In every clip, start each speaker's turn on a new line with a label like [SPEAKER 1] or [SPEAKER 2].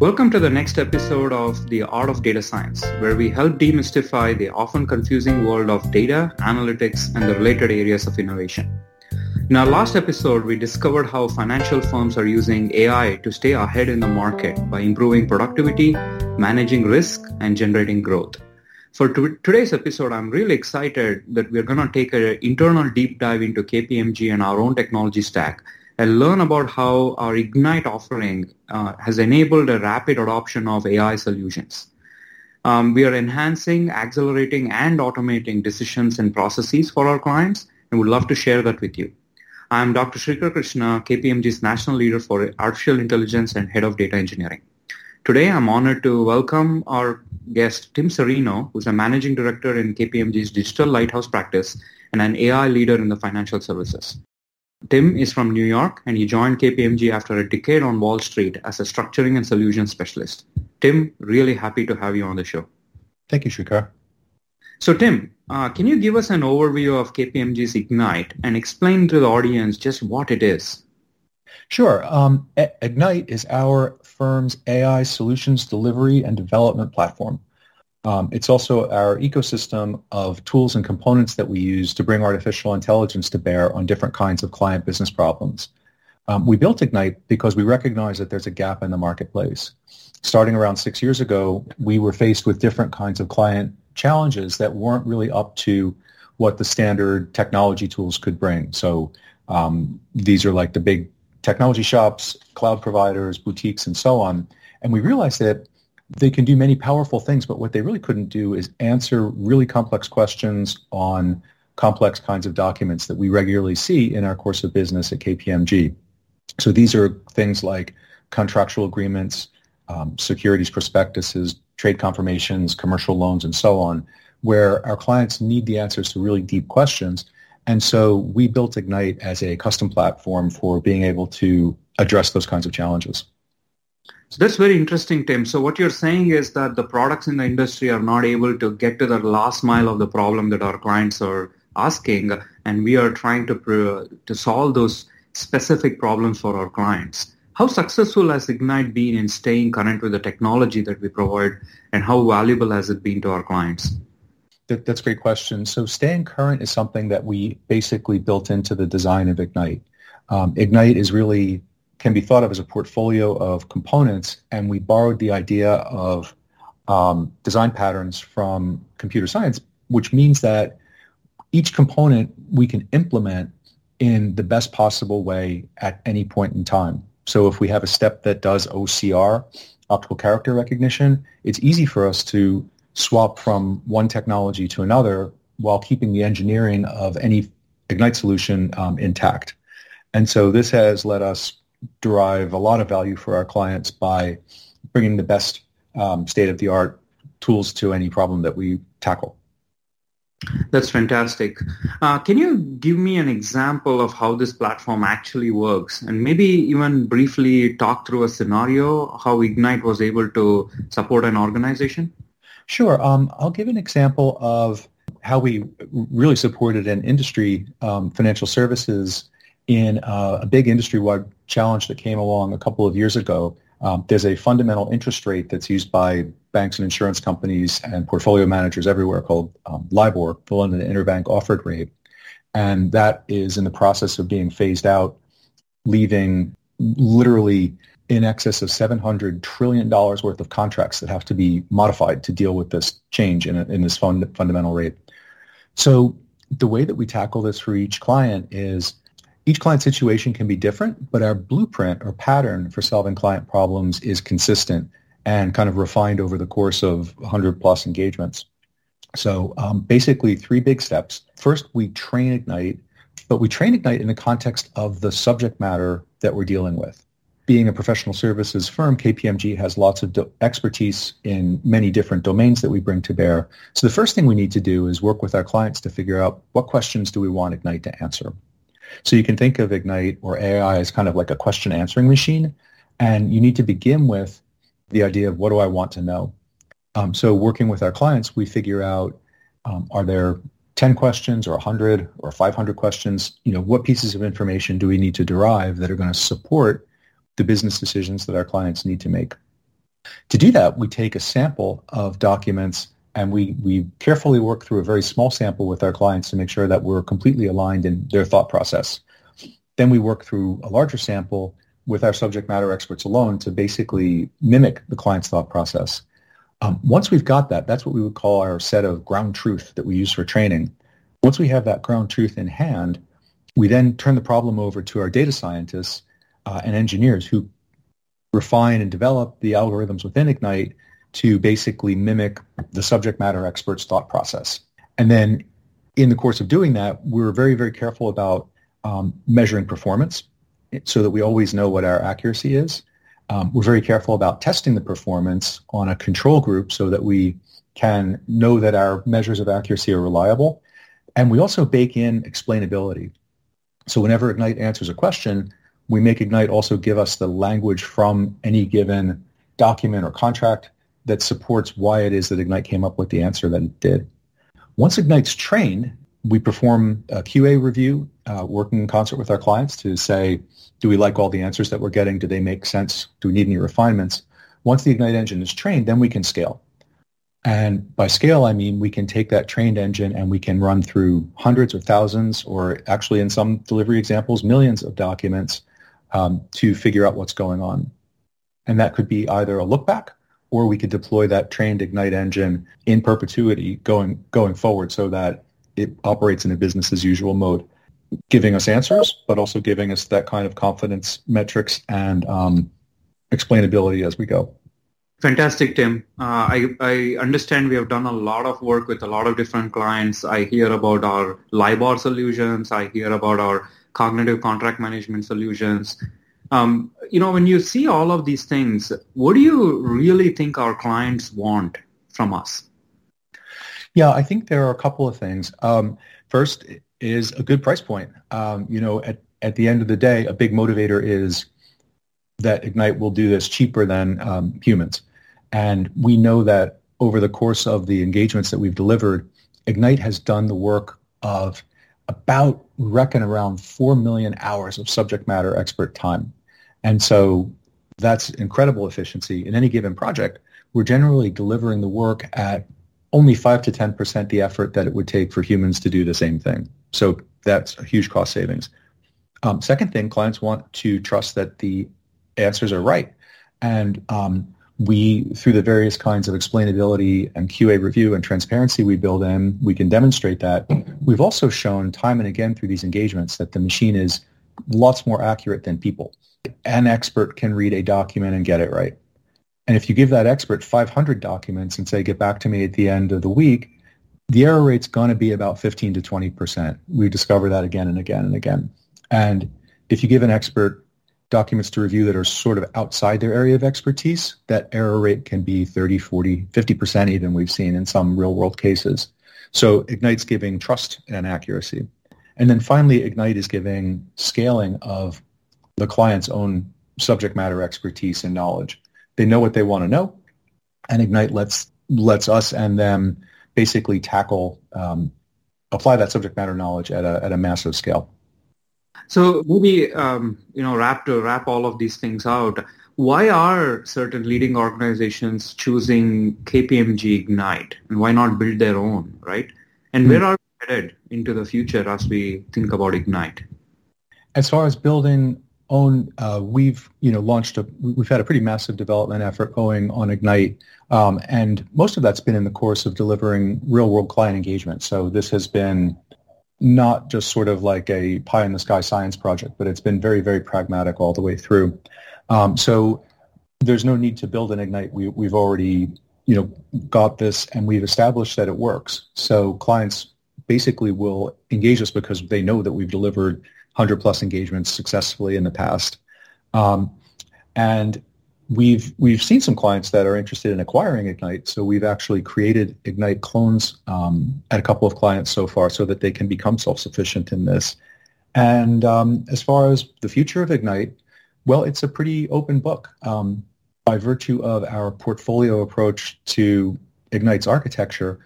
[SPEAKER 1] Welcome to the next episode of The Art of Data Science, where we help demystify the often confusing world of data, analytics, and the related areas of innovation. In our last episode, we discovered how financial firms are using AI to stay ahead in the market by improving productivity, managing risk, and generating growth. For t- today's episode, I'm really excited that we're going to take an internal deep dive into KPMG and our own technology stack and learn about how our Ignite offering uh, has enabled a rapid adoption of AI solutions. Um, we are enhancing, accelerating, and automating decisions and processes for our clients, and would love to share that with you. I'm Dr. Sreekar Krishna, KPMG's National Leader for Artificial Intelligence and Head of Data Engineering. Today, I'm honored to welcome our guest, Tim Serino, who's a Managing Director in KPMG's Digital Lighthouse practice and an AI leader in the financial services. Tim is from New York and he joined KPMG after a decade on Wall Street as a structuring and solutions specialist. Tim, really happy to have you on the show.
[SPEAKER 2] Thank you, Sreekar.
[SPEAKER 1] So Tim, uh, can you give us an overview of KPMG's Ignite and explain to the audience just what it is?
[SPEAKER 2] Sure. Um, Ignite is our firm's AI solutions delivery and development platform. Um, it's also our ecosystem of tools and components that we use to bring artificial intelligence to bear on different kinds of client business problems. Um, we built Ignite because we recognize that there's a gap in the marketplace. Starting around six years ago, we were faced with different kinds of client challenges that weren't really up to what the standard technology tools could bring. So um, these are like the big technology shops, cloud providers, boutiques, and so on. And we realized that they can do many powerful things, but what they really couldn't do is answer really complex questions on complex kinds of documents that we regularly see in our course of business at KPMG. So these are things like contractual agreements, um, securities prospectuses, trade confirmations, commercial loans, and so on, where our clients need the answers to really deep questions. And so we built Ignite as a custom platform for being able to address those kinds of challenges.
[SPEAKER 1] So that's very interesting, Tim. So what you're saying is that the products in the industry are not able to get to the last mile of the problem that our clients are asking, and we are trying to to solve those specific problems for our clients. How successful has Ignite been in staying current with the technology that we provide, and how valuable has it been to our clients?
[SPEAKER 2] That, that's a great question. So staying current is something that we basically built into the design of Ignite. Um, Ignite is really can be thought of as a portfolio of components, and we borrowed the idea of um, design patterns from computer science, which means that each component we can implement in the best possible way at any point in time. So if we have a step that does OCR, optical character recognition, it's easy for us to swap from one technology to another while keeping the engineering of any Ignite solution um, intact. And so this has led us derive a lot of value for our clients by bringing the best um, state-of-the-art tools to any problem that we tackle.
[SPEAKER 1] That's fantastic. Uh, can you give me an example of how this platform actually works and maybe even briefly talk through a scenario how Ignite was able to support an organization?
[SPEAKER 2] Sure. Um, I'll give an example of how we really supported an industry, um, financial services in uh, a big industry-wide challenge that came along a couple of years ago. Um, there's a fundamental interest rate that's used by banks and insurance companies and portfolio managers everywhere called um, LIBOR, the London Interbank Offered Rate. And that is in the process of being phased out, leaving literally in excess of $700 trillion worth of contracts that have to be modified to deal with this change in, in this fund, fundamental rate. So the way that we tackle this for each client is each client situation can be different, but our blueprint or pattern for solving client problems is consistent and kind of refined over the course of 100 plus engagements. So um, basically three big steps. First, we train Ignite, but we train Ignite in the context of the subject matter that we're dealing with. Being a professional services firm, KPMG has lots of do- expertise in many different domains that we bring to bear. So the first thing we need to do is work with our clients to figure out what questions do we want Ignite to answer. So you can think of Ignite or AI as kind of like a question answering machine. And you need to begin with the idea of what do I want to know? Um, so working with our clients, we figure out um, are there 10 questions or 100 or 500 questions? You know, what pieces of information do we need to derive that are going to support the business decisions that our clients need to make? To do that, we take a sample of documents and we, we carefully work through a very small sample with our clients to make sure that we're completely aligned in their thought process. Then we work through a larger sample with our subject matter experts alone to basically mimic the client's thought process. Um, once we've got that, that's what we would call our set of ground truth that we use for training. Once we have that ground truth in hand, we then turn the problem over to our data scientists uh, and engineers who refine and develop the algorithms within Ignite to basically mimic the subject matter expert's thought process. And then in the course of doing that, we're very, very careful about um, measuring performance so that we always know what our accuracy is. Um, we're very careful about testing the performance on a control group so that we can know that our measures of accuracy are reliable. And we also bake in explainability. So whenever Ignite answers a question, we make Ignite also give us the language from any given document or contract that supports why it is that Ignite came up with the answer that it did. Once Ignite's trained, we perform a QA review, uh, working in concert with our clients to say, do we like all the answers that we're getting? Do they make sense? Do we need any refinements? Once the Ignite engine is trained, then we can scale. And by scale, I mean we can take that trained engine and we can run through hundreds or thousands, or actually in some delivery examples, millions of documents um, to figure out what's going on. And that could be either a look back or we could deploy that trained Ignite engine in perpetuity going, going forward so that it operates in a business as usual mode, giving us answers, but also giving us that kind of confidence metrics and um, explainability as we go.
[SPEAKER 1] Fantastic, Tim. Uh, I, I understand we have done a lot of work with a lot of different clients. I hear about our LIBOR solutions. I hear about our cognitive contract management solutions. Um, you know, when you see all of these things, what do you really think our clients want from us?
[SPEAKER 2] Yeah, I think there are a couple of things. Um, first is a good price point. Um, you know, at, at the end of the day, a big motivator is that Ignite will do this cheaper than um, humans. And we know that over the course of the engagements that we've delivered, Ignite has done the work of about reckon around 4 million hours of subject matter expert time. And so that's incredible efficiency. In any given project, we're generally delivering the work at only 5 to 10% the effort that it would take for humans to do the same thing. So that's a huge cost savings. Um, second thing, clients want to trust that the answers are right. And um, we, through the various kinds of explainability and QA review and transparency we build in, we can demonstrate that. We've also shown time and again through these engagements that the machine is lots more accurate than people. An expert can read a document and get it right. And if you give that expert 500 documents and say, get back to me at the end of the week, the error rate's going to be about 15 to 20%. We discover that again and again and again. And if you give an expert documents to review that are sort of outside their area of expertise, that error rate can be 30, 40, 50% even we've seen in some real world cases. So Ignite's giving trust and accuracy. And then finally, Ignite is giving scaling of the client's own subject matter expertise and knowledge. They know what they want to know, and Ignite lets lets us and them basically tackle um, apply that subject matter knowledge at a at a massive scale.
[SPEAKER 1] So maybe um, you know wrap to wrap all of these things out. Why are certain leading organizations choosing KPMG Ignite, and why not build their own, right? And mm-hmm. where are headed into the future as we think about Ignite?
[SPEAKER 2] As far as building own, uh, we've you know launched a we've had a pretty massive development effort going on Ignite, um, and most of that's been in the course of delivering real world client engagement. So this has been not just sort of like a pie in the sky science project, but it's been very very pragmatic all the way through. Um, so there's no need to build an Ignite. We, we've already you know got this, and we've established that it works. So clients basically will engage us because they know that we've delivered 100 plus engagements successfully in the past. Um, and we've we've seen some clients that are interested in acquiring Ignite. So we've actually created Ignite clones um, at a couple of clients so far, so that they can become self-sufficient in this. And um, as far as the future of Ignite, well, it's a pretty open book. Um, by virtue of our portfolio approach to Ignite's architecture,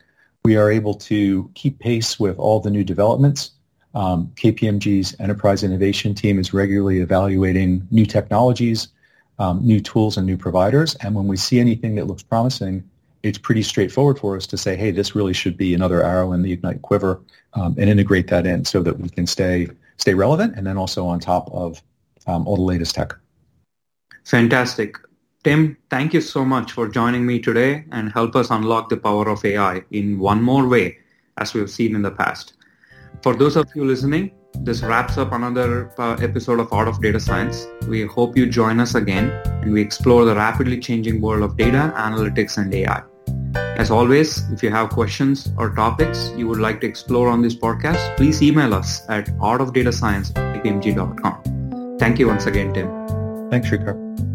[SPEAKER 2] we are able to keep pace with all the new developments um, KPMG's enterprise innovation team is regularly evaluating new technologies um, new tools and new providers. And when we see anything that looks promising, it's pretty straightforward for us to say, hey, this really should be another arrow in the Ignite quiver um, and integrate that in so that we can stay stay relevant and then also on top of um, all the latest tech.
[SPEAKER 1] Fantastic. Tim, thank you so much for joining me today and help us unlock the power of AI in one more way as we've seen in the past. For those of you listening, this wraps up another uh, episode of Art of Data Science. We hope you join us again and we explore the rapidly changing world of data, analytics, and AI. As always, if you have questions or topics you would like to explore on this podcast, please email us at artofdatascience at Thank you once again, Tim.
[SPEAKER 2] Thanks, Sreekar.